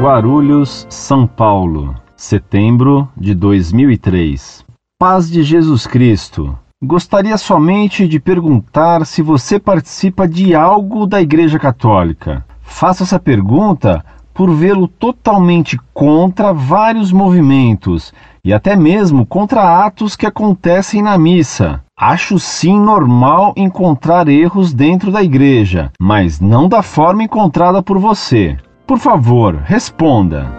Guarulhos, São Paulo, setembro de 2003. Paz de Jesus Cristo. Gostaria somente de perguntar se você participa de algo da Igreja Católica. Faço essa pergunta por vê-lo totalmente contra vários movimentos e até mesmo contra atos que acontecem na missa. Acho sim normal encontrar erros dentro da igreja, mas não da forma encontrada por você. Por favor, responda.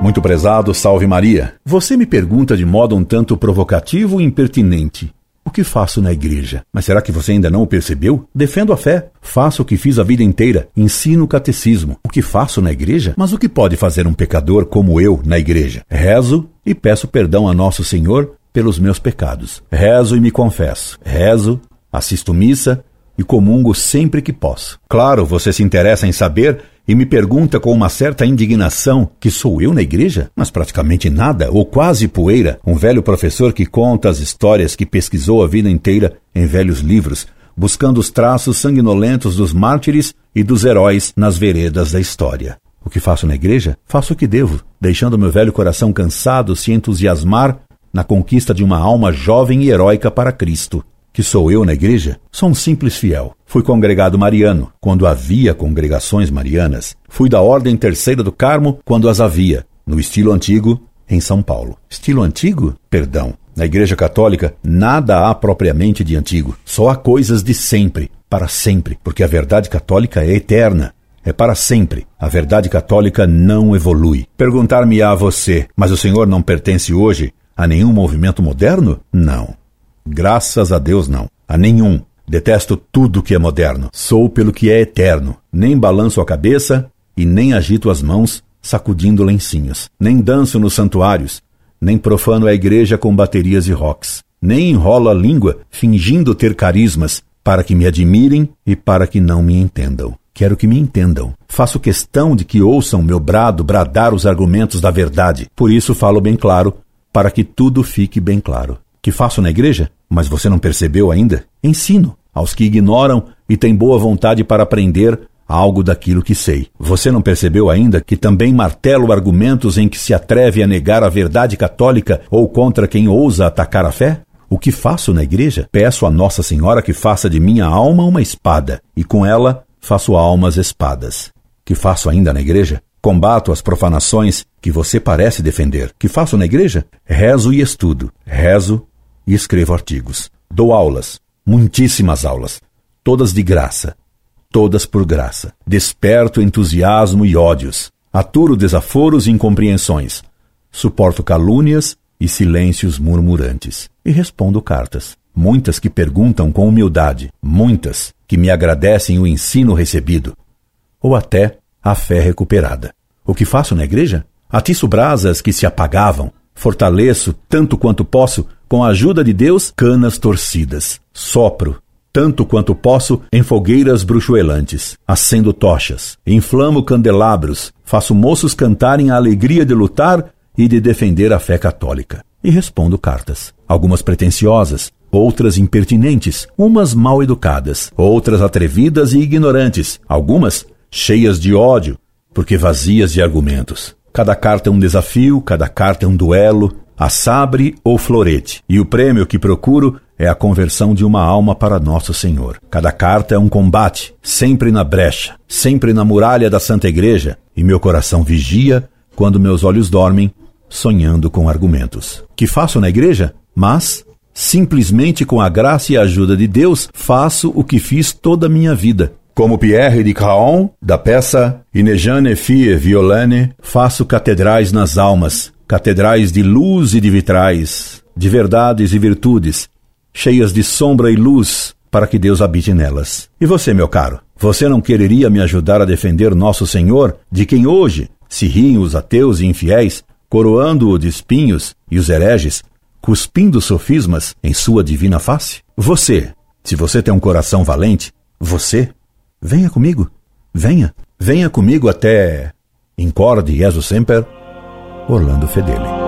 Muito prezado, salve Maria. Você me pergunta de modo um tanto provocativo e impertinente. O que faço na igreja? Mas será que você ainda não o percebeu? Defendo a fé. Faço o que fiz a vida inteira. Ensino o catecismo. O que faço na igreja? Mas o que pode fazer um pecador como eu na igreja? Rezo e peço perdão a Nosso Senhor pelos meus pecados. Rezo e me confesso. Rezo, assisto missa e comungo sempre que posso. Claro, você se interessa em saber e me pergunta com uma certa indignação que sou eu na igreja? Mas praticamente nada, ou quase poeira, um velho professor que conta as histórias que pesquisou a vida inteira em velhos livros, buscando os traços sanguinolentos dos mártires e dos heróis nas veredas da história. O que faço na igreja? Faço o que devo, deixando meu velho coração cansado se entusiasmar na conquista de uma alma jovem e heróica para Cristo que sou eu na igreja, sou um simples fiel. Fui congregado mariano, quando havia congregações marianas. Fui da Ordem Terceira do Carmo, quando as havia, no estilo antigo, em São Paulo. Estilo antigo? Perdão. Na Igreja Católica, nada há propriamente de antigo. Só há coisas de sempre, para sempre, porque a verdade católica é eterna. É para sempre. A verdade católica não evolui. Perguntar-me a você, mas o senhor não pertence hoje a nenhum movimento moderno? Não. Graças a Deus, não. A nenhum. Detesto tudo que é moderno. Sou pelo que é eterno. Nem balanço a cabeça e nem agito as mãos sacudindo lencinhos. Nem danço nos santuários. Nem profano a igreja com baterias e rocks. Nem enrolo a língua fingindo ter carismas para que me admirem e para que não me entendam. Quero que me entendam. Faço questão de que ouçam meu brado bradar os argumentos da verdade. Por isso falo bem claro, para que tudo fique bem claro que faço na igreja, mas você não percebeu ainda? Ensino aos que ignoram e têm boa vontade para aprender algo daquilo que sei. Você não percebeu ainda que também martelo argumentos em que se atreve a negar a verdade católica ou contra quem ousa atacar a fé? O que faço na igreja? Peço a Nossa Senhora que faça de minha alma uma espada, e com ela faço almas espadas. Que faço ainda na igreja? Combato as profanações que você parece defender. Que faço na igreja? Rezo e estudo. Rezo e escrevo artigos. Dou aulas, muitíssimas aulas, todas de graça, todas por graça. Desperto entusiasmo e ódios, aturo desaforos e incompreensões, suporto calúnias e silêncios murmurantes, e respondo cartas. Muitas que perguntam com humildade, muitas que me agradecem o ensino recebido, ou até a fé recuperada. O que faço na igreja? Atiço brasas que se apagavam, fortaleço, tanto quanto posso, com a ajuda de Deus, canas torcidas. Sopro, tanto quanto posso, em fogueiras bruxuelantes. Acendo tochas. Inflamo candelabros. Faço moços cantarem a alegria de lutar e de defender a fé católica. E respondo cartas. Algumas pretensiosas, outras impertinentes, umas mal educadas, outras atrevidas e ignorantes, algumas cheias de ódio, porque vazias de argumentos. Cada carta é um desafio, cada carta é um duelo, a sabre ou florete, e o prêmio que procuro é a conversão de uma alma para Nosso Senhor. Cada carta é um combate, sempre na brecha, sempre na muralha da Santa Igreja, e meu coração vigia quando meus olhos dormem, sonhando com argumentos. Que faço na igreja? Mas, simplesmente com a graça e a ajuda de Deus, faço o que fiz toda a minha vida. Como Pierre de Craon, da peça Inejane fie violane, faço catedrais nas almas, catedrais de luz e de vitrais, de verdades e virtudes, cheias de sombra e luz, para que Deus habite nelas. E você, meu caro, você não quereria me ajudar a defender nosso Senhor, de quem hoje se riem os ateus e infiéis, coroando-o de espinhos e os hereges, cuspindo sofismas em sua divina face? Você, se você tem um coração valente, você, venha comigo, venha, venha comigo até Incorde Jesus Semper Orlando Fedeli.